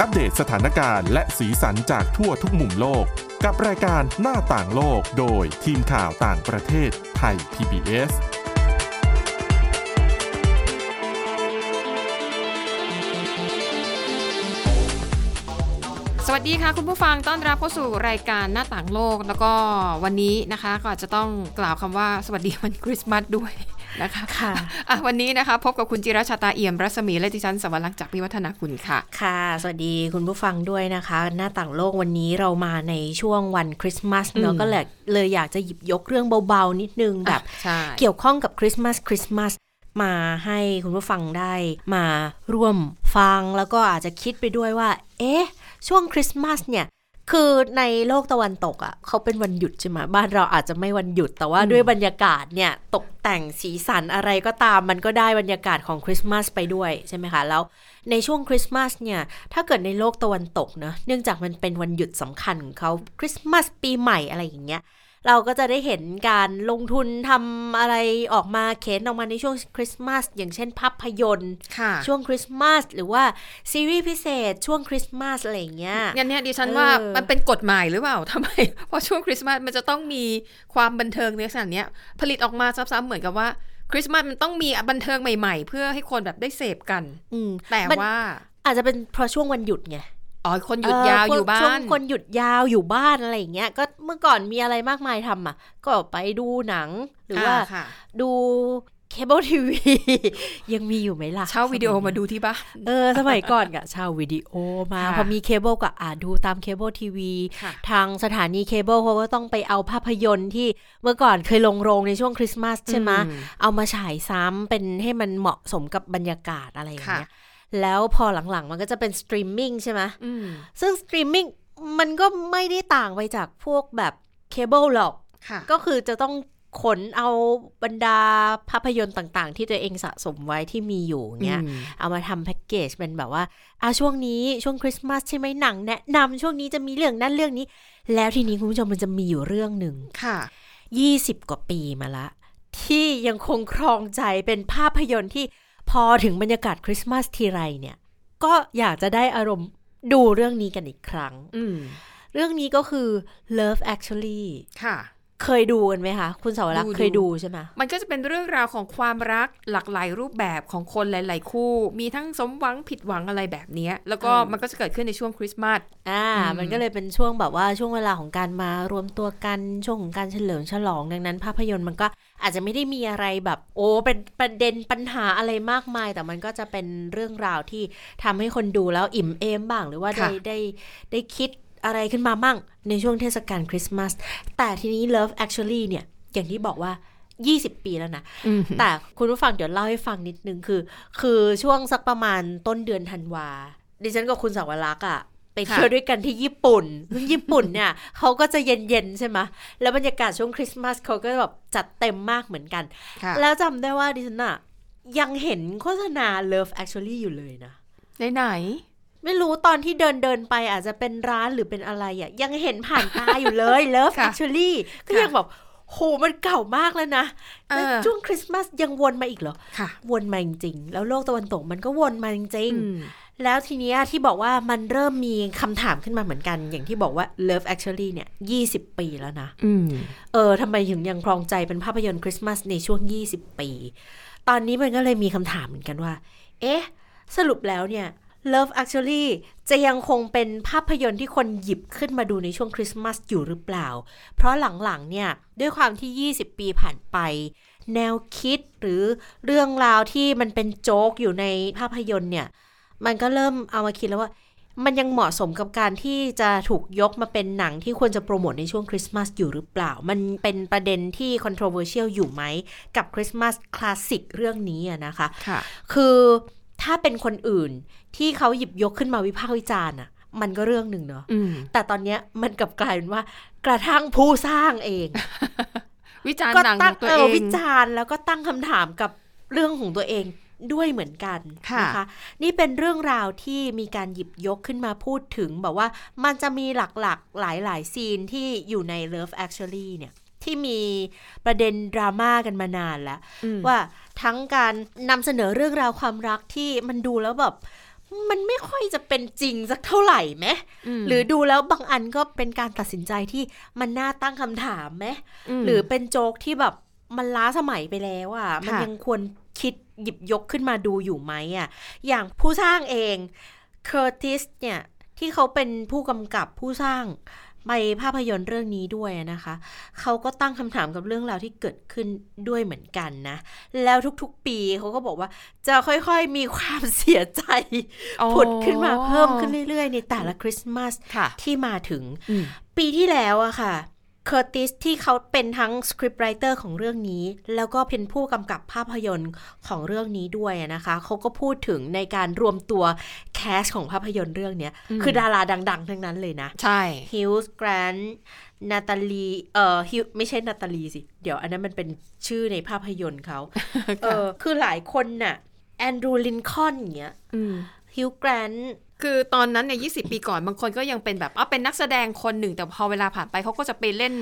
อัปเดตสถานการณ์และสีสันจากทั่วทุกมุมโลก กับรายการหน้าต่างโลกโดยทีมข่าวต่างประเทศไทย PBS สวัสดีค่ะคุณผู้ฟังต้อนรับเข้าสู่รายการหน้าต่างโลก แล้วก็วันนี้นะคะ ก็อาจจะต้องกล่าวคำว่าสวัสดีวันคริสต์มาสด้วย นะคะค่ะอะวันนี้นะคะ พบกับคุณจิรชาตาเอี่ยมรัศมีและดิฉันสวรักษ์จากพิวัฒนาคุณค่ะ ค่ะ สวัสดีคุณผู้ฟังด้วยนะคะ หน้าต่างโลกวันนี้เรามาในช่วงวันคริสต์มาสเนอะอืมก็เลยเลยอยากจะหยิบยกเรื่องเบาๆนิดนึงแบบใช่เกี่ยวข้องกับคริสต์มาสคริสต์มาสมาให้คุณผู้ฟังได้มาร่วมฟังแล้วก็อาจจะคิดไปด้วยว่า เอ๊ะ ช่วงคริสต์มาสเนี่ย คือในโลกตะวันตกอะ่ะเขาเป็นวันหยุดใช่ไหมบ้านเราอาจจะไม่วันหยุดแต่ว่าด้วยบรรยากาศเนี่ยตกแต่งสีสันอะไรก็ตาม มันก็ได้บรรยากาศของคริสต์มาสไปด้วยใช่ไหมคะแล้วในช่วงคริสต์มาสเนี่ยถ้าเกิดในโลกตะวันตกเนะเนื่องจากมันเป็นวันหยุดสำคัญของเขาคริสต์มาสปีใหม่อะไรอย่างเงี้ย เราก็จะได้เห็นการลงทุนทำอะไรออกมาเข็นออกมาในช่วงคริสต์มาสอย่างเช่นภาพยนตร์ค่ะช่วงคริสต์มาสหรือว่าซีรีส์พิเศษช่วงคริสต์มาสอะไรอย่างเงี้ยงั้นเนี่ยดิฉันเออว่ามันเป็นกฎหมายหรือเปล่าทำไมเพราะช่วงคริสต์มาสมันจะต้องมีความบันเทิงในลักษณะเนี้ยผลิตออกมาซ้ำๆเหมือนกับว่าคริสต์มาสมันต้องมีบันเทิงใหม่ๆ เพื่อให้คนแบบได้เสพกันอืมแต่มันว่าอาจจะเป็นเพราะช่วงวันหยุดไง อ๋อคนหยุดยาวอยู่บ้านช่วงนี้คนหยุดยาวอยู่บ้านอะไรอย่างเงี้ยก็เมื่อก่อนมีอะไรมากมายทำอะ ก็ไปดูหนังหรือว่าอ่าค่ะดูเคเบิลทีวียังมีอยู่ไหมล่ะ เช่าวิดีโอสมัยนี้มาดูที่บ้านเออ สมัยก่อนก็เช่าวิดีโอมาค่ะพอมีเคเบิลก็อ่าดูตามเคเบิลทีวีค่ะทางสถานีเคเบิลเขาก็ต้องไปเอาภาพยนตร์ที่เมื่อก่อนเคยลงโรงในช่วงคริสต์มาสใช่ไหมอืมเอามาฉายซ้ำเป็นให้มันเหมาะสมกับบรรยากาศอะไรอย่างค่ะเงี้ย แล้วพอหลังๆ มันก็จะเป็นสตรีมมิ่งใช่ไหมอืมซึ่งสตรีมมิ่งมันก็ไม่ได้ต่างไปจากพวกแบบเคเบิลหรอกค่ะก็คือจะต้องขนเอาบรรดาภาพยนตร์ต่างๆ ที่ตัวเองสะสมไว้ที่มีอยู่เงี้ยอืมเอามาทำแพ็กเกจเป็นแบบว่าอะช่วงนี้ช่วงคริสต์มาสใช่ไหมหนังแนะนำช่วงนี้จะมีเรื่องนั้นเรื่องนี้ แล้วทีนี้คุณผู้ชมมันจะมีอยู่เรื่องหนึ่งค่ะ20กว่าปีมาละ ที่ยังคงครองใจเป็นภาพยนตร์ที่ พอถึงบรรยากาศคริสต์มาสทีไรเนี่ย ก็อยากจะได้อารมณ์ดูเรื่องนี้กันอีกครั้งอืมเรื่องนี้ก็คือ Love Actually ค่ะ เคยดูกันไหมคะ คุณสาวรักษ์ดูเคยดูใช่ไหมมันก็จะเป็นเรื่องราวของความรักหลากหลายรูปแบบของคนหลาย ๆ คู่ มีทั้งสมหวังผิดหวังอะไรแบบเนี้ยแล้วก็มันก็จะเกิดขึ้นในช่วงคริสต์มาส อ่าอืมมันก็เลยเป็นช่วงแบบว่าช่วงเวลาของการมารวมตัวกันช่วงของการเฉลิมฉลองดังนั้น ภาพยนตร์มันก็ อาจจะไม่ได้มีอะไรแบบ โอ้เป็นประเด็นปัญหาอะไรมากมาย แต่มันก็จะเป็นเรื่องราวที่ทำให้คนดูแล้วอิ่มเอมบ้างหรือว่าได้ค่ะได้ได้คิดอะไรขึ้นมาบ้างในช่วงเทศกาลคริสต์มาสแต่ทีนี้ Love Actually เนี่ย อย่างที่บอกว่า20ปีแล้วนะอืมแต่คุณผู้ฟังเดี๋ยวเล่าให้ฟังนิดนึงคือ คือช่วงสักประมาณต้นเดือนธันวา ดิฉันกับคุณสาวรักษ์อะ ไปเที่ยวด้วยกันที่ญี่ปุ่นซึ่งญี่ปุ่นเนี่ยเขาก็จะเย็นๆใช่ไหมแล้วบรรยากาศช่วงคริสต์มาสเขาก็แบบจัดเต็มมากเหมือนกันค่ะแล้วจำได้ว่าดิฉันอะยังเห็นโฆษณา Love Actually อยู่เลยนะ ไหนไหน ไม่รู้ตอนที่เดินเดินๆไปอาจจะเป็นร้านหรือเป็นอะไรอะยังเห็นผ่านตาอยู่เลย Love ค่ะ Actually ก็ยังแบบโหมันเก่ามากแล้วนะเออแล้วช่วงคริสต์มาสยังวนมาอีกเหรอค่ะวนมาจริงๆ แล้วโลกตะวันตกมันก็วนมาจริงอืมๆ แล้วทีเนี้ยที่บอกว่ามันเริ่มมีคำถามขึ้นมาเหมือนกัน อย่างที่บอกว่า Love Actually เนี่ย20ปีแล้วนะอืมเออทำไมถึงยังครองใจเป็นภาพยนตร์คริสต์มาสในช่วง20ปี ตอนนี้มันก็เลยมีคำถามเหมือนกันว่า เอ๊ะ สรุปแล้วเนี่ย Love Actually จะยังคงเป็นภาพยนตร์ที่คนหยิบขึ้นมาดูในช่วงคริสต์มาสอยู่หรือเปล่า เพราะหลังๆเนี่ยด้วยความที่ 20 ปีผ่านไป แนวคิดหรือเรื่องราวที่มันเป็นโจ๊กอยู่ในภาพยนตร์เนี่ย มันก็เริ่มเอามาคิดแล้วว่า มันยังเหมาะสมกับการที่จะถูกยกมาเป็นหนังที่ควรจะโปรโมทในช่วงคริสต์มาสอยู่หรือเปล่า มันเป็นประเด็นที่ controversial อยู่ไหม กับคริสต์มาสคลาสสิกเรื่องนี้อะนะคะค่ะคือถ้าเป็นคนอื่นที่เขาหยิบยกขึ้นมาวิพากษ์วิจารณ์อะมันก็เรื่องหนึ่งเนาะอืมแต่ตอนเนี้ยมันกลับกลายเป็นว่ากระทั่งผู้สร้างเอง วิจารณ์ก็หนังขตั้องงตัวเอเอองวิจารณ์แล้วก็ตั้งคำถามกับเรื่องของตัวเอง ด้วยเหมือนกันค่ะนะคะนี่เป็นเรื่องราวที่มีการหยิบยกขึ้นมาพูดถึงแบบว่ามันจะมีหลักๆ หลายๆ ซีนที่อยู่ใน Love Actually เนี่ยที่มีประเด็นดราม่ากันมานานแล้วอืมว่าทั้งการนำเสนอเรื่องราวความรักที่มันดูแล้วแบบมันไม่ค่อยจะเป็นจริงสักเท่าไหร่ไหมหรือดูแล้วบางอันก็เป็นการตัดสินใจที่มันน่าตั้งคำถามไหมหรือเป็นโจ๊กที่แบบมันล้าสมัยไปแล้วอะ่ะ มันค่ะยังควรคิด หยิบยกขึ้นมาดูอยู่ไหมอะ่ะ อย่างผู้สร้างเองเคอร์ติสเนี่ยที่เขาเป็นผู้กำกับผู้สร้างในภาพยนตร์เรื่องนี้ด้วยนะคะ เขาก็ตั้งคำถามกับเรื่องราวที่เกิดขึ้นด้วยเหมือนกันนะ แล้วทุกๆปีเขาก็บอกว่าจะค่อยๆมีความเสียใจอ๋อผุดขึ้นมาเพิ่มขึ้นเรื่อยๆ ในแต่ละคริสต์มาสค่ะที่มาถึงอืมปีที่แล้วอะค่ะ เคอร์ติสที่เขาเป็นทั้ง scriptwriter ของเรื่องนี้ แล้วก็เป็นผู้กำกับภาพยนตร์ของเรื่องนี้ด้วยอะนะคะ เขาก็พูดถึงในการรวมตัว cast ของภาพยนตร์เรื่องเนี้ยคือดาราดัง ๆ ทั้งนั้นเลยนะ ใช่ฮิลส์แกรนด์นาตาลีเอ่อฮิวไม่ใช่นาตาลีสิ เดี๋ยวอันนั้นมันเป็นชื่อในภาพยนตร์เขาเออคือหลายคนน่ะแอนดรูลินคอนอย่างเงี้ยอืมฮิลแกรนด์ คือตอนนั้นเนี่ยยีปีก่อนบางคนก็ยังเป็นแบบอะเป็นนักแสดงคนหนึ่ง แต่พอเวลาผ่านไปเขาก็จะไปเล่น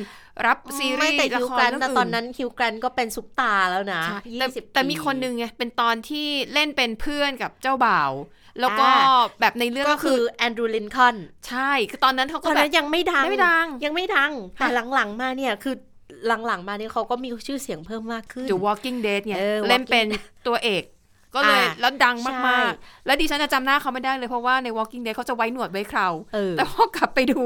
รับซีรีไม่ส์แต่ละฮิวคแกรรนเรื่ด์องแต่อื่นตอนนั้นฮิวแกรนด์ก็เป็นซุปตาร์แล้วนะใช่ยี่แต่สิบแต่มีคนนึงไงเป็นตอนที่เล่นเป็นเพื่อนกับเจ้าบ่าว แล้วก็อ่าแบบในเรื่องก็ก็คืคืออแอนดรูลินคอนใช่ คือตอนนั้นเขาตก็อนแบนั้บนยังไม่ดัง ยังไม่ดังยังไม่ดังค่ะแต่หลังๆมาเนี่ยคือหลังๆมาเนี่ยเขาก็มีชื่อเสียงเพิ่มมากขึ้น The Walking Dead เนี่ยเออเล่น Walking เป็นตัวเอก ก็เลยอ่าแล้วดังใช่มากๆ แล้วดิฉันจะจำหน้าเขาไม่ได้เลยเพราะว่าใน Walking Dead เขาจะไว้หนวดไว้เคราเออแต่พอกลับไปดู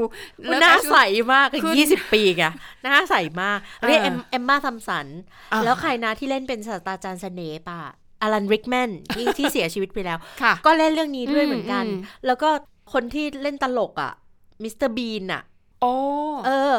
คุณหน้าใสมากคือยี่สิบปีไงหน้าใสมากเรียกเอเอ็อมเอมมาทัมสันอ่าแล้วใครนะที่เล่นเป็นศาสตราจารย์สเนปอะอลันริกแมนที่ที่เสียชีวิตไปแล้วค่ะก็เล่นเรื่องนี้ด้วยเหมือนกันอืมแล้วก็คนที่เล่นตลกอะมิสเตอร์บีนอะโอ้เออ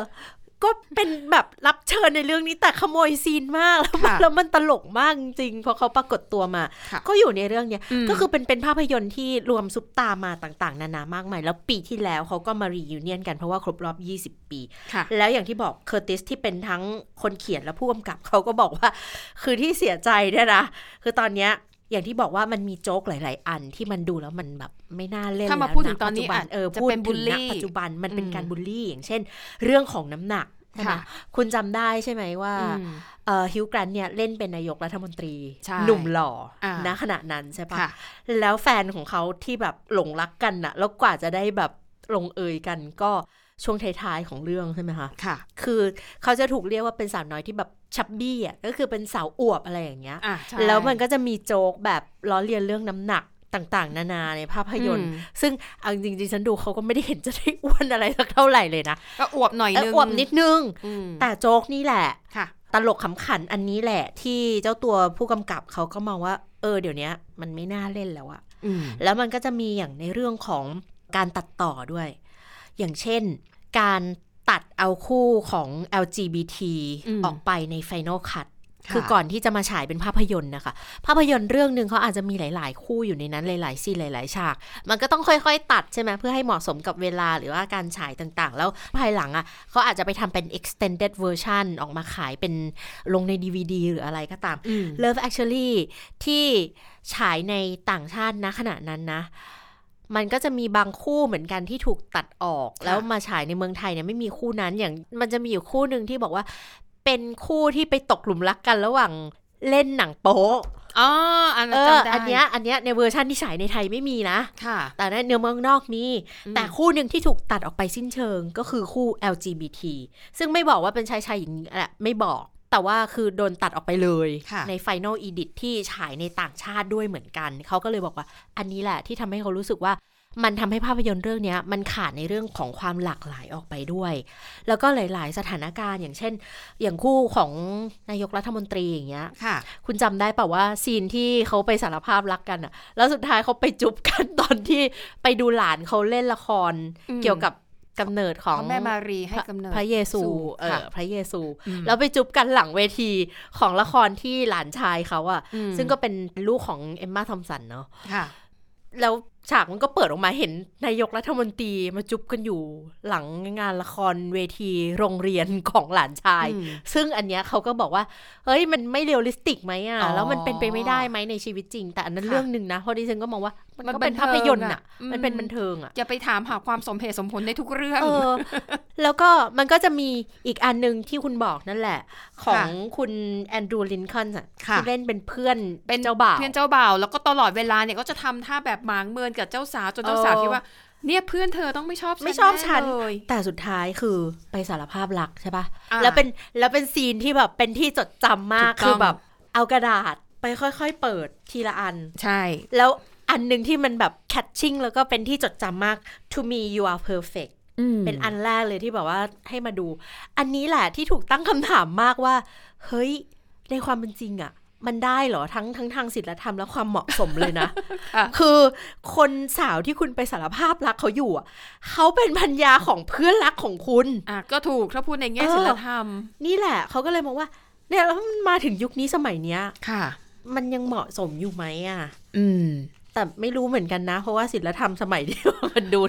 ก็เป็นแบบรับเชิญในเรื่องนี้แต่ขโมยซีนมากแล้วมันค่ะแล้วมันตลกมากจริงๆเพราะเขาปรากฏตัวมาค่ะก็อยู่ในเรื่องเนี้ยอืมก็คือเป็นเป็นภาพยนตร์ที่รวมซุปตาร์มาต่าง ๆ นานามากมาย แล้วปีที่แล้วเขาก็มา reunion กันเพราะว่าครบรอบ 20 ปีค่ะแล้วอย่างที่บอกเคอร์ติสที่เป็นทั้งคนเขียนและผู้กำกับเขาก็บอกว่า คือที่เสียใจเนี่ยนะคือตอนเนี้ย อย่างที่บอกว่ามันมีโจ๊กหลาย ๆ อันที่มันดูแล้วมันแบบไม่น่าเล่นถ้ามาแล้วพูดถึงตอนนี้ปัจจุบัอาจเออจะพูดเป็นถึงบูลลี่ณปัจจุบันมันเป็นอืมการบูลลี่ อย่างเช่น เรื่องของน้ำหนักใช่ไหมค่ะคุณจำได้ใช่ไหมว่าอืมเอ่อฮิวแกรนท์เนี่ยเล่นเป็นนายกรัฐมนตรีใช่หนุ่มหล่ออ่าณขณะนั้นใช่ปะค่ะแล้วแฟนของเขาที่แบบหลงรักกันน่ะ แล้วกว่าจะได้แบบลงเอยกันก็ ช่วงท้ายๆของเรื่องใช่ไหมคะค่ะ คือเขาจะถูกเรียกว่าเป็นสาวน้อยที่แบบชับบี้อะก็คือเป็นสาวอวบอะไรอย่างเงี้ยอะใช่แล้วมันก็จะมีโจ๊กแบบล้อเลียนเรื่องน้ำหนักต่างๆ นานาในภาพยนตร์อืมซึ่งเอาจริงๆดิฉันดูเขาก็ไม่ได้เห็นจะได้อ้วนอะไรสักเท่าไหร่เลยนะก็อวบหน่อยเออนึงอวบนิดนึงอืมแต่โจ๊กนี่แหละค่ะ ตลกขำขันอันนี้แหละ ที่เจ้าตัวผู้กำกับเขาก็มองว่า เออเดี๋ยวนี้มันไม่น่าเล่นแล้วอะอืมแล้วมันก็จะมีอย่างในเรื่องของการตัดต่อด้วย อย่างเช่น การตัดเอาคู่ของ LGBT อืมออกไปใน Final Cut ค่ะคือก่อนที่จะมาฉายเป็นภาพยนตร์นะคะ ภาพยนตร์เรื่องหนึ่งเขาอาจจะมีหลาย ๆ คู่อยู่ในนั้นหลาย ๆ ซีนหลาย ๆ ฉาก มันก็ต้องค่อย ๆ ตัดใช่ไหมเพื่อให้เหมาะสมกับเวลาหรือว่าการฉายต่างๆ แล้วภายหลังอะเขาอาจจะไปทำเป็น extended version ออกมาขายเป็นลงใน DVD หรืออะไรก็ตามอืม Love Actually ที่ฉายในต่างชาตินะขณะนั้นนะ มันก็จะมีบางคู่เหมือนกันที่ถูกตัดออกค่ะแล้วมาฉายในเมืองไทยเนี่ยไม่มีคู่นั้นอย่างมันจะมีอยู่คู่หนึ่งที่บอกว่า เป็นคู่ที่ไปตกหลุมรักกันระหว่างเล่นหนังโป๊ะอ๋ออันเอนั้นอจำได้อันเนี้ยอันเนี้ยในเวอร์ชันที่ฉายในไทยไม่มีนะ ค่ะ แต่ในเนื้อเมืองนอกมีอืมแต่คู่หนึ่งที่ถูกตัดออกไปสิ้นเชิงก็คือคู่ LGBT ซึ่งไม่บอกว่าเป็นชายชายหญิงแหละไม่บอก แต่ว่าคือโดนตัดออกไปเลยค่ะใน Final Edit ที่ฉายในต่างชาติด้วยเหมือนกัน เขาก็เลยบอกว่า อันนี้แหละที่ทำให้เขารู้สึกว่ามันทำให้ภาพยนตร์เรื่องเนี้ยมันขาดในเรื่องของความหลากหลายออกไปด้วย แล้วก็หลาย ๆ สถานการณ์อย่างเช่น อย่างคู่ของนายกรัฐมนตรีอย่างเงี้ยค่ะ คุณจำได้เปล่าว่าซีนที่เขาไปสารภาพรักกันอะแล้วสุดท้ายเขาไปจุบกันตอนที่ไปดูหลานเขาเล่นละครอืมเกี่ยวกับ กำเนิดของเพราะแม่มารีให้กำเนิดพระเยซูสู่เออค่ะพระเยซูอืมแล้วไปจุบกันหลังเวทีของละครที่หลานชายเขาอะอืมซึ่งก็เป็นลูกของเอมมาทอมสันเนาะค่ะแล้ว ฉากมันก็เปิดออกมาเห็นนายกรัฐมนตรีมาจุบกันอยู่หลังงานละครเวทีโรงเรียนของหลานชายอืมซึ่งอันเนี้ยเขาก็บอกว่า เฮ้ยมันไม่ realistic ไหมอะอ๋อแล้วมันเป็นไปไม่ได้ไหมในชีวิตจริง แต่อันนั้นค่ะเรื่องหนึ่งนะเพราะดิฉันก็มองว่ามันมันก็เป็นบันเทิงภาพยนตร์อะอะอืมมันเป็นบันเทิงอะอย่าไปถามหาความสมเหตุสมผลในทุกเรื่องเออแล้วก็มันก็จะมีอีกอันหนึ่งที่คุณบอกนั่นแหละ ของคุณแอนดรูลินคอนอะค่ะที่เล่นเป็นเพื่อนเป็นเจ้าบ่าวเพื่อนเจ้าบ่าวแล้วก็ตลอดเวลาเนี่ยก็จะทำท่าแบบหมางเมินกับเจ้าสาวจนเจ้าสาวเออคิดว่า เนี่ยเพื่อนเธอต้องไม่ชอบฉันไม่ชอบฉันแเลยแต่สุดท้ายคือไปสารภาพรักใช่ปะอ่าแล้วเป็นแล้วเป็นซีนที่แบบเป็นที่จดจำมากถูกต้องคือแบบ เอากระดาษไปค่อยๆ เปิดทีละอันใช่ แล้วอันหนึ่งที่มันแบบ catching แล้วก็เป็นที่จดจำมาก to me you are perfect เป็นอันแรกเลยที่แบบว่าให้มาดู อันนี้แหละที่ถูกตั้งคำถามมากว่า เฮ้ย ในความเป็นจริงอะ มันได้เหรอทั้งทั้งทางศีลธรรมและความเหมาะสมเลยนะค่ะคือคนสาวที่คุณไปสารภาพรักเขาอยู่อะเขาเป็นพันยาของเพื่อนรักของคุณอะก็ถูกถ้าพูดในแง่เออศิลธรรม นี่แหละเขาก็เลยมองว่า เนี่ยแล้วมันมาถึงยุคนี้สมัยเนี้ยค่ะ มันยังเหมาะสมอยู่ไหมอะอืม แต่ไม่รู้เหมือนกันนะ เพราะว่าศิลธรรมสมัยนี้มันดู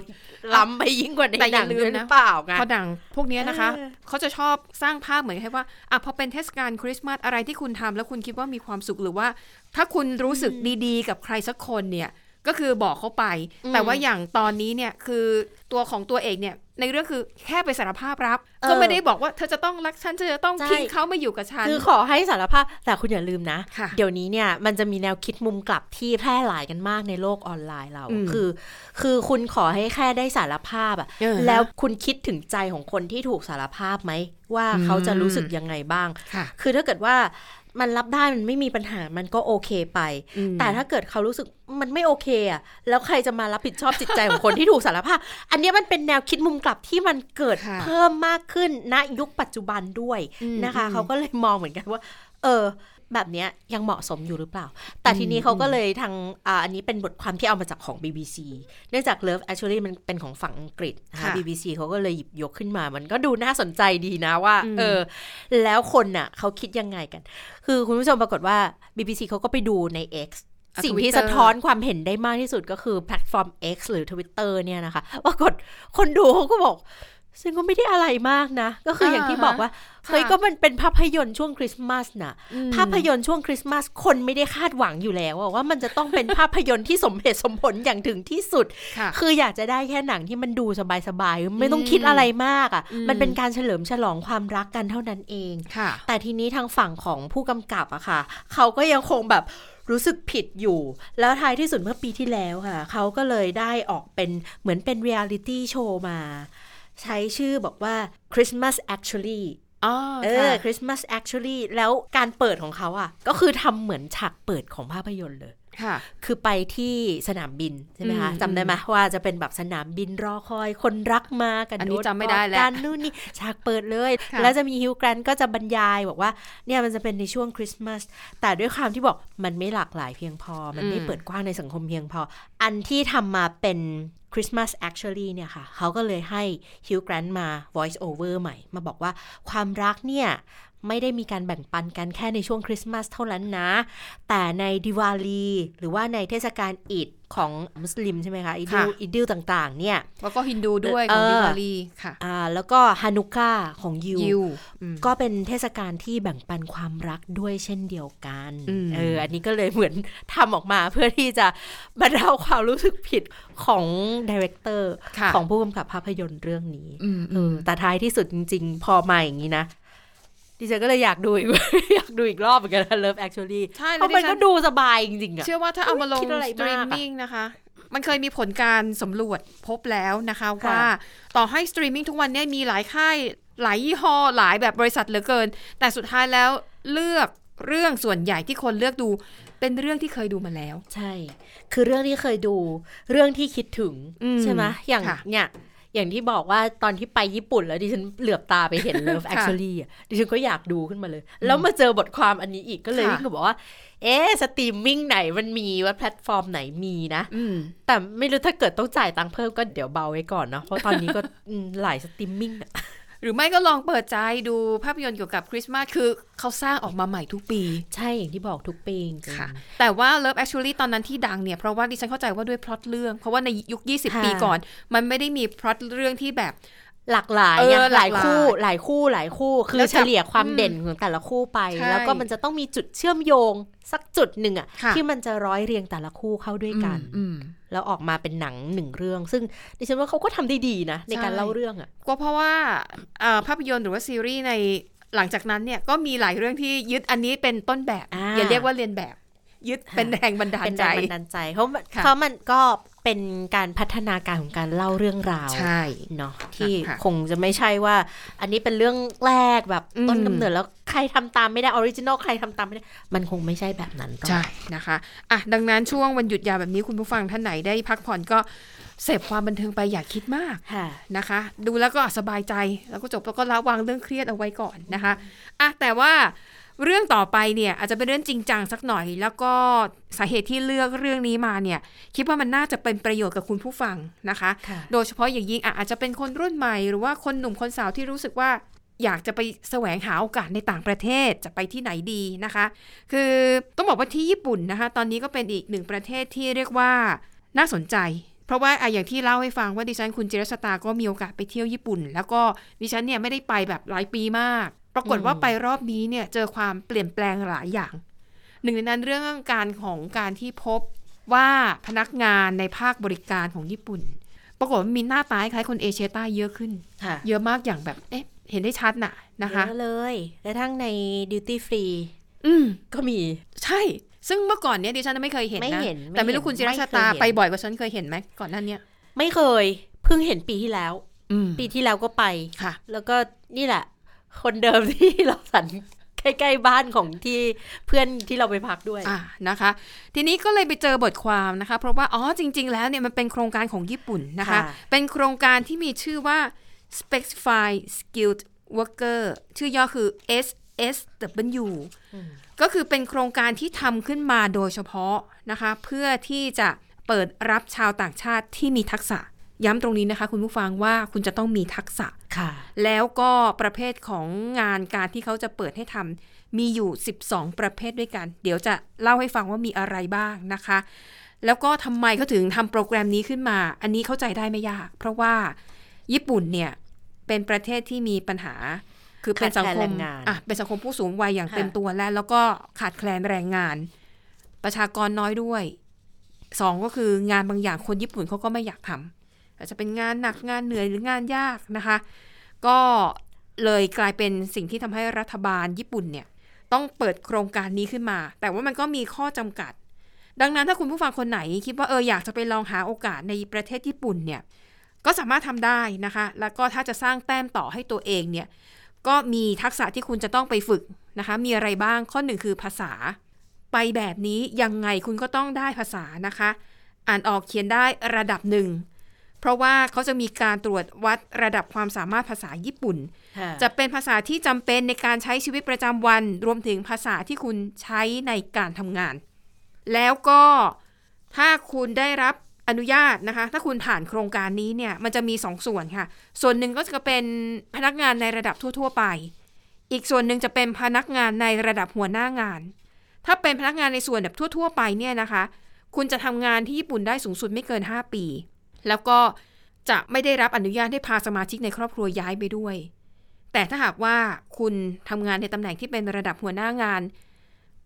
ล้ำไปยิ่งกว่าในแต่หอย่านังลืมด้วยหนะรือเปล่าไงพอดังพวกเนี้ยนะคะเออเขาจะชอบสร้างภาพเหมือนให้ว่าอะพอเป็นเทศกาลคริสต์มาสอะไรที่คุณทำแล้วคุณคิดว่ามีความสุขหรือว่า ถ้าคุณรู้สึกดีๆ กับใครสักคนเนี่ย ก็คือบอกเขาไป แต่ว่าอย่างตอนนี้เนี่ยคือตัวของตัวเอกเนี่ยในเรื่องคือแค่ไปสารภาพรับเออก็ไม่ได้บอกว่าเธอจะต้องรักฉันเธอจะต้องใช่ทิ้งเขามาอยู่กับฉัน คือขอให้สารภาพแต่คุณอย่าลืมนะค่ะเดี๋ยวนี้เนี่ยมันจะมีแนวคิดมุมกลับที่แพร่หลายกันมากในโลกออนไลน์เราอืมคือ คือคุณขอให้แค่ได้สารภาพอะเออฮะแล้วคุณคิดถึงใจของคนที่ถูกสารภาพไหมว่าอืมเขาจะรู้สึกยังไงบ้างค่ะคือถ้าเกิดว่า มันรับได้มันไม่มีปัญหามันก็โอเคไปอืมแต่ถ้าเกิดเขารู้สึกมันไม่โอเคอะแล้วใครจะมารับผิดชอบจิตใจของคนที่ถูกสารภาพ อันเนี้ยมันเป็นแนวคิดมุมกลับที่มันเกิดค่ะเพิ่มมากขึ้นณยุคปัจจุบันด้วยอืมนะคะอืมเขาก็เลยมองเหมือนกันว่า เออ แบบเนี้ยยังเหมาะสมอยู่หรือเปล่า แต่ทีนี้เขาก็เลยทางอ่าอันนี้เป็นบทความที่เอามาจากของ BBC เนื่องจาก Love Actually มันเป็นของฝั่งอังกฤษนะคะค่ะ BBC เขาก็เลยหยิบยกขึ้นมา มันก็ดูน่าสนใจดีนะว่าอืมเออ แล้วคนน่ะเขาคิดยังไงกัน คือคุณผู้ชมปรากฏว่า BBC เขาก็ไปดูใน X อะสิ่งที่ Twitter สะท้อนความเห็นได้มากที่สุดก็คือแพลตฟอร์ม X หรือ Twitter เนี่ยนะคะปรากฏคนดูเขาก็บอก ซึ่งก็ไม่ได้อะไรมากนะ ก็คืออย่างที่บอกว่าค่ะเฮ้ยก็มันเป็นภาพยนตร์ช่วงคริสต์มาสน่ะอืมภาพยนตร์ช่วงคริสต์มาสคนไม่ได้คาดหวังอยู่แล้วอะว่ามันจะต้องเป็นภาพยนตร์ที่สมเหตุสมผลอย่างถึงที่สุดค่ะคืออยากจะได้แค่หนังที่มันดูสบายๆไม่ต้องคิดอะไรมากอะอืมมันเป็นการเฉลิมฉลองความรักกันเท่านั้นเองค่ะแต่ทีนี้ทางฝั่งของผู้กำกับอะค่ะ เขาก็ยังคงแบบรู้สึกผิดอยู่ แล้วท้ายที่สุดเมื่อปีที่แล้วค่ะ เขาก็เลยได้ออกเป็นเหมือนเป็นเรียลิตี้โชว์มา ใช้ชื่อบอกว่า Christmas Actually อ๋อเอค่ะอ Christmas Actually แล้วการเปิดของเขาอะก็คือทำเหมือนฉากเปิดของภาพยนตร์เลย ค่ะคือไปที่สนามบินใช่ไหมคะอืมจำได้ไหมว่าจะเป็นแบบสนามบินรอคอยคนรักมากันอันนี้โดจำไม่ได้แล้วกันนู่นนี่ฉากเปิดเลยค่ะแล้วจะมีฮิวแกรนก็จะบรรยายบอกว่าเนี่ยมันจะเป็นในช่วงคริสต์มาสแต่ด้วยความที่บอกมันไม่หลากหลายเพียงพอ มันไม่เปิดกว้างในสังคมเพียงพอ อันที่ทำมาเป็น Christmas Actually เนี่ยค่ะเขาก็เลยให้ฮิวแกรนต์มา voice over ใหม่ มาบอกว่าความรักเนี่ย ไม่ได้มีการแบ่งปันกันแค่ในช่วงคริสต์มาสเท่านั้นนะ แต่ในดิวาลีหรือว่าในเทศกาลอีดของมุสลิมใช่ไหมคะอีดิลค่ะอีดิลต่าง ๆ เนี่ย แล้วก็ฮินดูด้วยเอของอดิวาลีค่ะอ่าแล้วก็ฮานุกกะห์ของยิวยิวอืมก็เป็นเทศกาลที่แบ่งปันความรักด้วยเช่นเดียวกันอืมเอออันนี้ก็เลยเหมือนทำออกมาเพื่อที่จะบรรเทาความรู้สึกผิดของดีเรคเตอร์ค่ะของผู้กำกับภาพยนตร์เรื่องนี้อืมเออแต่ท้ายที่สุดจริง ๆ พอมาอย่างนี้นะ ดิฉันก็เลยอยากดูอีกอยากดูอีกรอบเหมือนกันนะ Love Actually ใช่เพแล้วราะมันดิฉัก็ดูสบายจริงๆอะเชื่อว่าถ้าเอามาลงคิดอะไรสตรีมามกอะมิ่งนะคะ มันเคยมีผลการสำรวจพบแล้วนะคะค่ะว่าต่อให้สตรีมมิ่งทุกวันเนี้มีหลายค่ายหลายยี่ห้อหลายแบบบริษัทเหลือเกิน แต่สุดท้ายแล้วเลือกเรื่องส่วนใหญ่ที่คนเลือกดู เป็นเรื่องที่เคยดูมาแล้ว ใช่ คือเรื่องที่เคยดู เรื่องที่คิดถึงอืมใช่ไหมอย่างค่ะเนี่ย อย่างที่บอกว่าตอนที่ไปญี่ปุ่นแล้วดิฉันเหลือบตาไปเห็น Love ค่ะ Actually อะดิฉันก็อยากดูขึ้นมาเลย แล้วมาเจอบทความอันนี้อีกก็เลยค่ะวิ่งก็บอกว่า เอ๊ะสตรีมมิ่งไหนมันมีว่าแพลตฟอร์มไหนมีนะอืมแต่ไม่รู้ถ้าเกิดต้องจ่ายตังค์เพิ่มก็เดี๋ยวเบาไว้ก่อนเนาะเพราะตอนนี้ก็อืมหลายสตรีมมิ่งอะ หรือไม่ก็ลองเปิดใจดูภาพยนตร์เกี่ยวกับคริสต์มาสคือเขาสร้างออกมาใหม่ทุกปี ใช่อย่างที่บอกทุกปีจริงๆค่ะ แต่ว่า Love Actually ตอนนั้นที่ดังเนี่ย เพราะว่าดิฉันเข้าใจว่าด้วยพล็อตเรื่อง เพราะว่าในยุค 20ค่ะปีก่อน มันไม่ได้มีพล็อตเรื่องที่แบบ หลากหลายเออไงหลากหลายหลายคู่ หลายคู่หลายคู่ คือแล้วเฉลี่ยความอืมเด่นของแต่ละคู่ไปใช่แล้วก็มันจะต้องมีจุดเชื่อมโยงสักจุดหนึ่งอะค่ะที่มันจะร้อยเรียงแต่ละคู่เข้าด้วยกันอืมแล้วออกมาเป็นหนังหนึ่งเรื่อง ซึ่งดิฉันว่าเขาก็ทำได้ดีนะ ในการใช่เล่าเรื่องอะก็เพราะว่าเอ่อภาพยนตร์หรือว่าซีรีส์ในหลังจากนั้นเนี่ยก็มีหลายเรื่องที่ยึดอันนี้เป็นต้นแบบอย่าเรียกว่าเรียนแบบยึดเป็นแรงบันดาลเป็นใจแรงบันดาลใจเพราะมันค่ะเพราะมันก็ เป็นการพัฒนาการของการเล่าเรื่องราวใช่เนาะที่ค่ะคงจะไม่ใช่ว่า อันนี้เป็นเรื่องแรกแบบอืมต้นกำเนิดแล้วใครทำตามไม่ได้ original ใครทำตามไม่ได้ มันคงไม่ใช่แบบนั้นหรอกใช่นะคะอะดังนั้นช่วงวันหยุดยาวแบบนี้คุณผู้ฟังท่านไหนได้พักผ่อนก็เสพความบันเทิงไปอย่าคิดมากค่ะนะคะ ดูแล้วก็สบายใจแล้วก็จบแล้วก็ละวางเรื่องเครียดเอาไว้ก่อนนะคะอะแต่ว่า เรื่องต่อไปเนี่ยอาจจะเป็นเรื่องจริงจังสักหน่อย แล้วก็สาเหตุที่เลือกเรื่องนี้มาเนี่ยคิดว่ามันน่าจะเป็นประโยชน์กับคุณผู้ฟังนะคะค่ะโดยเฉพาะอย่างยิ่งอะอาจจะเป็นคนรุ่นใหม่ หรือว่าคนหนุ่มคนสาวที่รู้สึกว่าอยากจะไปแสวงหาโอกาสในต่างประเทศจะไปที่ไหนดีนะคะ คือต้องบอกว่าที่ญี่ปุ่นนะคะ ตอนนี้ก็เป็นอีกหนึ่งประเทศที่เรียกว่าน่าสนใจ เพราะว่าอะอย่างที่เล่าให้ฟังว่าดิฉันคุณจิรสตาก็มีโอกาสไปเที่ยวญี่ปุ่น แล้วก็ดิฉันเนี่ยไม่ได้ไปแบบหลายปีมาก ปรากฏว่าไปรอบนี้เนี่ยเจอความเปลี่ยนแปลงหลายอย่าง หนึ่งในนั้นเรื่องการของการที่พบว่าพนักงานในภาคบริการของญี่ปุ่น ปรากฏว่ามีหน้าตาคล้ายคนเอเชียใต้เยอะขึ้นค่ะเยอะมากอย่างแบบเอ๊ะเห็นได้ชัดน่ะนะคะเยอะเลยและทั้งในดิวตี้ฟรีอืมก็มีใช่ซึ่งเมื่อก่อนเนี้ยดิฉันไม่เคยเห็นไม่นะเห็นไม่แต่ไม่รู้เห็นคุณจิรชาตาไม่เคยเห็นไปบ่อยกว่าฉันเคยเห็นไหมก่อนหน้าเนี้ยไม่เคยเพิ่งเห็นปีที่แล้วอืมปีที่แล้วก็ไปค่ะ แล้วก็นี่แหละ คนเดิมที่เราสันใกล้ๆบ้านของที่เพื่อนที่เราไปพักด้วยอ่านะคะ ทีนี้ก็เลยไปเจอบทความนะคะ เพราะว่าอ๋อจริง ๆ แล้วเนี่ยมันเป็นโครงการของญี่ปุ่นนะคะค่ะเป็นโครงการที่มีชื่อว่า Specified Skilled Worker ชื่อย่อคือ SSW ก็คือเป็นโครงการที่ทำขึ้นมาโดยเฉพาะนะคะ เพื่อที่จะเปิดรับชาวต่างชาติที่มีทักษะ ย้ำตรงนี้นะคะ คุณผู้ฟังว่าคุณจะต้องมีทักษะค่ะ แล้วก็ประเภทของงานการที่เขาจะเปิดให้ทำมีอยู่ 12 ประเภทด้วยกัน เดี๋ยวจะเล่าให้ฟังว่ามีอะไรบ้างนะคะ แล้วก็ทำไมเขาถึงทำโปรแกรมนี้ขึ้นมา อันนี้เข้าใจได้ไม่ยาก เพราะว่าญี่ปุ่นเนี่ยเป็นประเทศที่มีปัญหาคือเป็นสังคขาดแคลนมแรงงานอะเป็นสังคมผู้สูงวัยอย่างค่ะเต็มตัวแล้ว แล้วก็ขาดแคลนแรงงาน ประชากรน้อยด้วยสองก็คืองานบางอย่างคนญี่ปุ่นเขาก็ไม่อยากทำ อาจจะเป็นงานหนักงานเหนื่อยหรืองานยากนะคะ ก็เลยกลายเป็นสิ่งที่ทำให้รัฐบาลญี่ปุ่นเนี่ยต้องเปิดโครงการนี้ขึ้นมา แต่ว่ามันก็มีข้อจำกัด ดังนั้นถ้าคุณผู้ฟังคนไหนคิดว่าเอออยากจะไปลองหาโอกาสในประเทศญี่ปุ่นเนี่ยก็สามารถทำได้นะคะ แล้วก็ถ้าจะสร้างแต้มต่อให้ตัวเองเนี่ยก็มีทักษะที่คุณจะต้องไปฝึกนะคะ มีอะไรบ้างข้อหนึ่งคือภาษา ไปแบบนี้ยังไงคุณก็ต้องได้ภาษานะคะ อ่านออกเขียนได้ระดับหนึ่ง เพราะว่าเขาจะมีการตรวจวัดระดับความสามารถภาษาญี่ปุ่นค่ะจะเป็นภาษาที่จำเป็นในการใช้ชีวิตประจำวัน รวมถึงภาษาที่คุณใช้ในการทำงาน แล้วก็ถ้าคุณได้รับอนุญาตนะคะ ถ้าคุณผ่านโครงการนี้เนี่ย มันจะมีสองส่วนค่ะ ส่วนหนึ่งก็จะเป็นพนักงานในระดับทั่ว ๆ ไป อีกส่วนหนึ่งจะเป็นพนักงานในระดับหัวหน้างาน ถ้าเป็นพนักงานในส่วนแบบทั่ว ๆ ไปเนี่ยนะคะ คุณจะทำงานที่ญี่ปุ่นได้สูงสุดไม่เกิน 5 ปี แล้วก็จะไม่ได้รับอนุญาตให้พาสมาชิกในครอบครัวย้ายไปด้วย แต่ถ้าหากว่าคุณทำงานในตำแหน่งที่เป็นระดับหัวหน้างาน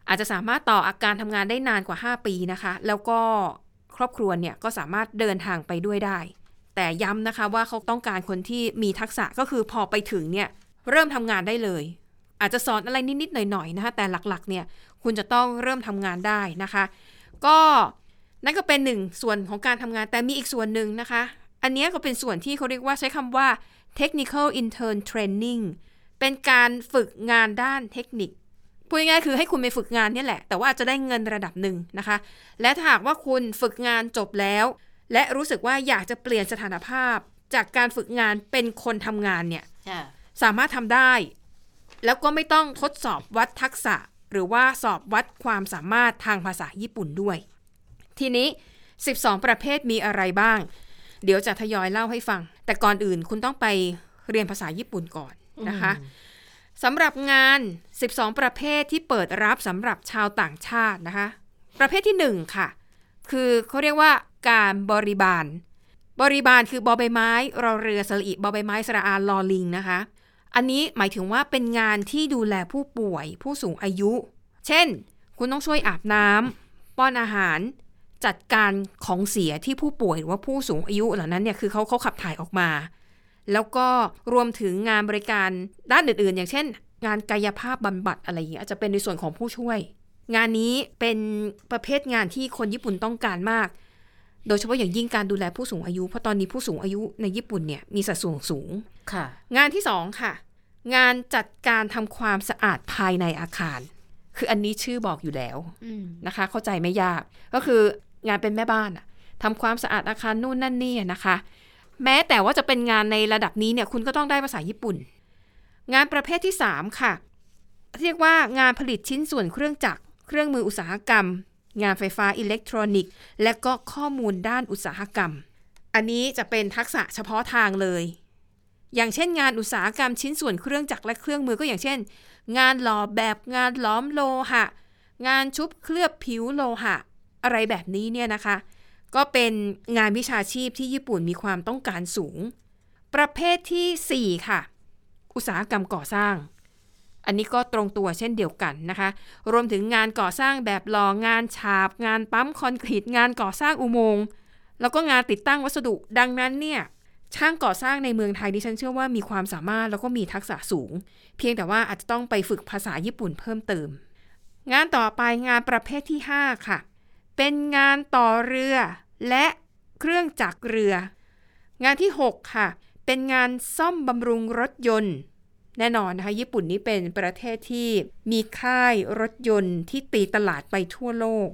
อาจจะสามารถต่ออาการทำงานได้นานกว่า 5 ปีนะคะ แล้วก็ครอบครัวเนี่ยก็สามารถเดินทางไปด้วยได้ แต่ย้ำนะคะว่าเขาต้องการคนที่มีทักษะก็คือพอไปถึงเนี่ยเริ่มทำงานได้เลย อาจจะสอนอะไรนิดๆหน่อยๆนะคะแต่หลักๆเนี่ยคุณจะต้องเริ่มทำงานได้นะคะ ก็ นั่นก็เป็นหนึ่งส่วนของการทำงานแต่มีอีกส่วนหนึ่งนะคะ อันเนี้ยก็เป็นส่วนที่เขาเรียกว่าใช้คำว่า technical intern training เป็นการฝึกงานด้านเทคนิคพูดง่ายๆคือให้คุณไปฝึกงานเนี่ยแหละ แต่ว่าอาจจะได้เงินระดับหนึ่งนะคะ และถ้าหากว่าคุณฝึกงานจบแล้ว และรู้สึกว่าอยากจะเปลี่ยนสถานภาพ จากการฝึกงานเป็นคนทำงานเนี่ยค่ะสามารถทำได้ แล้วก็ไม่ต้องทดสอบวัดทักษะ หรือว่าสอบวัดความสามารถทางภาษาญี่ปุ่นด้วย ทีนี้ 12 ประเภทมีอะไรบ้าง เดี๋ยวจะทยอยเล่าให้ฟัง แต่ก่อนอื่นคุณต้องไปเรียนภาษาญี่ปุ่นก่อนนะคะสำหรับงาน 12 ประเภทที่เปิดรับสำหรับชาวต่างชาตินะคะ ประเภทที่ 1 ค่ะ คือเขาเรียกว่าการบริบาล บริบาลคือบอใบไม้รอเรือสระอิบอใบไม้สระอาลอลิงนะคะ อันนี้หมายถึงว่าเป็นงานที่ดูแลผู้ป่วยผู้สูงอายุ เช่น คุณต้องช่วยอาบน้ำป้อนอาหาร จัดการของเสียที่ผู้ป่วยหรือว่าผู้สูงอายุเหล่านั้นเนี่ยคือเขาเขาขับถ่ายออกมา แล้วก็รวมถึงงานบริการด้านอื่นๆ อย่างเช่น งานกายภาพบำบัดอะไรอย่างเงี้ยอาจจะเป็นในส่วนของผู้ช่วย งานนี้เป็นประเภทงานที่คนญี่ปุ่นต้องการมาก โดยเฉพาะอย่างยิ่งการดูแลผู้สูงอายุ เพราะตอนนี้ผู้สูงอายุในญี่ปุ่นเนี่ยมีสัดส่วนสูงค่ะ งานที่สองค่ะ งานจัดการทำความสะอาดภายในอาคารคืออันนี้ชื่อบอกอยู่แล้วอืมนะคะ เข้าใจไม่ยาก ก็คือ งานเป็นแม่บ้านอะทำความสะอาดอาคารนู่นนั่นนี่นะคะ แม้แต่ว่าจะเป็นงานในระดับนี้เนี่ยคุณก็ต้องได้ภาษาญี่ปุ่น งานประเภทที่ 3 ค่ะ เรียกว่างานผลิตชิ้นส่วนเครื่องจักร เครื่องมืออุตสาหกรรม งานไฟฟ้าอิเล็กทรอนิกส์ และก็ข้อมูลด้านอุตสาหกรรม อันนี้จะเป็นทักษะเฉพาะทางเลย อย่างเช่น งานอุตสาหกรรมชิ้นส่วนเครื่องจักรและเครื่องมือก็อย่างเช่น งานหล่อแบบงานล้อมโลหะ งานชุบเคลือบผิวโลหะ อะไรแบบนี้เนี่ยนะคะ ก็เป็นงานวิชาชีพที่ญี่ปุ่นมีความต้องการสูง ประเภททีสี่ 4 ค่ะ อุตสาหกรรมก่อสร้าง อันนี้ก็ตรงตัวเช่นเดียวกันนะคะ รวมถึงงานก่อสร้างแบบหล่องานฉาบ งานปั๊มคอนกรีตงานก่อสร้างอุโมงค์แล้วก็งานติดตั้งวัสดุดังนั้นเนี่ยช่างก่อสร้างในเมืองไทยดิฉันเชื่อว่ามีความสามารถแล้วก็มีทักษะสูง เพียงแต่ว่าอาจจะต้องไปฝึกภาษาญี่ปุ่นเพิ่มเติม งานต่อไปงานประเภทที่ 5 ค่ะ เป็นงานต่อเรือ และเครื่องจักรเรือ งานที่ 6 ค่ะ เป็นงานซ่อมบำรุงรถยนต์ แน่นอนนะคะ ญี่ปุ่นนี้เป็นประเทศที่มีค่ายรถยนต์ที่ตีตลาดไปทั่วโลก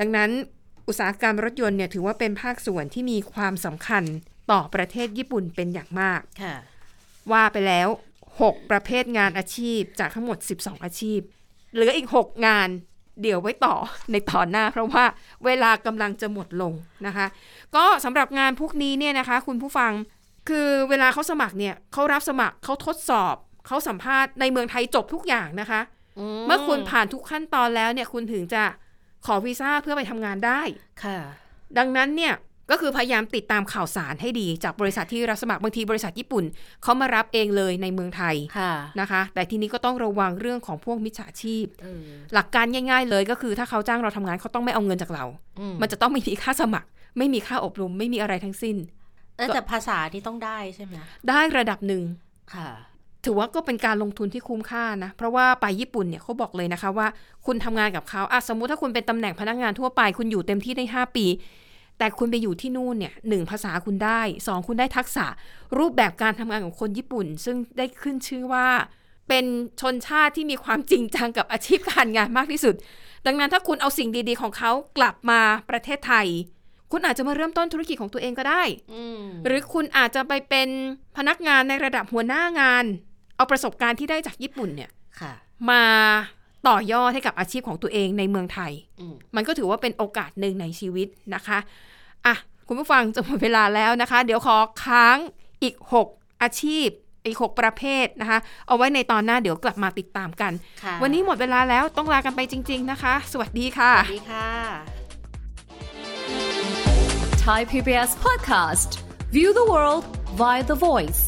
ดังนั้นอุตสาหกรรมรถยนต์เนี่ยถือว่าเป็นภาคส่วนที่มีความสำคัญต่อประเทศญี่ปุ่นเป็นอย่างมากค่ะว่าไปแล้ว 6 ประเภทงานอาชีพจากทั้งหมด 12 อาชีพ เหลืออีก 6 งาน เดี๋ยวไว้ต่อในตอนหน้า เพราะว่าเวลากำลังจะหมดลงนะคะ ก็สำหรับงานพวกนี้เนี่ยนะคะ คุณผู้ฟังคือเวลาเขาสมัครเนี่ยเขารับสมัครเขาทดสอบเขาสัมภาษณ์ในเมืองไทยจบทุกอย่างนะคะ เมื่อคุณผ่านทุกขั้นตอนแล้วเนี่ยคุณถึงจะขอวีซ่าเพื่อไปทำงานได้ค่ะ ดังนั้นเนี่ย ก็คือพยายามติดตามข่าวสารให้ดีจากบริษัทที่รับสมัครบางทีบริษัทญี่ปุ่นเขามารับเองเลยในเมืองไทยค่ะนะคะ แต่ทีนี้ก็ต้องระวังเรื่องของพวกมิจฉาชีพเออหลักการง่าย ๆ เลยก็คือถ้าเขาจ้างเราทำงานเขาต้องไม่เอาเงินจากเราอืมมันจะต้องไม่มีค่าสมัคร ไม่มีค่าอบรมไม่มีอะไรทั้งสิ้นเออแต่ภาษาที่ต้องได้ใช่ไหมได้ระดับหนึ่งค่ะถือว่าก็เป็นการลงทุนที่คุ้มค่านะ เพราะว่าไปญี่ปุ่นเนี่ยเขาบอกเลยนะคะว่า คุณทำงานกับเขาอะสมมุติถ้าคุณเป็นตำแหน่งพนักงานทั่วไป คุณอยู่เต็มที่ได้ 5 ปี แต่คุณไปอยู่ที่นู่นเนี่ยหนึ่งภาษาคุณได้สองคุณได้ทักษะรูปแบบการทำงานของคนญี่ปุ่น ซึ่งได้ขึ้นชื่อว่า เป็นชนชาติที่มีความจริงจังกับอาชีพการงานมากที่สุด ดังนั้นถ้าคุณเอาสิ่งดีๆของเขากลับมาประเทศไทย คุณอาจจะมาเริ่มต้นธุรกิจของตัวเองก็ได้อืมหรือคุณอาจจะไปเป็นพนักงานในระดับหัวหน้างาน เอาประสบการณ์ที่ได้จากญี่ปุ่นเนี่ยค่ะมาต่อยอดให้กับอาชีพของตัวเองในเมืองไทยอืมมันก็ถือว่าเป็นโอกาสหนึ่งในชีวิตนะคะ อะคุณผู้ฟังจะหมดเวลาแล้วนะคะ เดี๋ยวขอค้างอีก 6 อาชีพอีก 6 ประเภทนะคะ เอาไว้ในตอนหน้าเดี๋ยวกลับมาติดตามกันค่ะวันนี้หมดเวลาแล้วต้องลากันไปจริง ๆนะคะ สวัสดีค่ะ สวัสดีค่ะ Thai PBS podcast. View the world via the voice.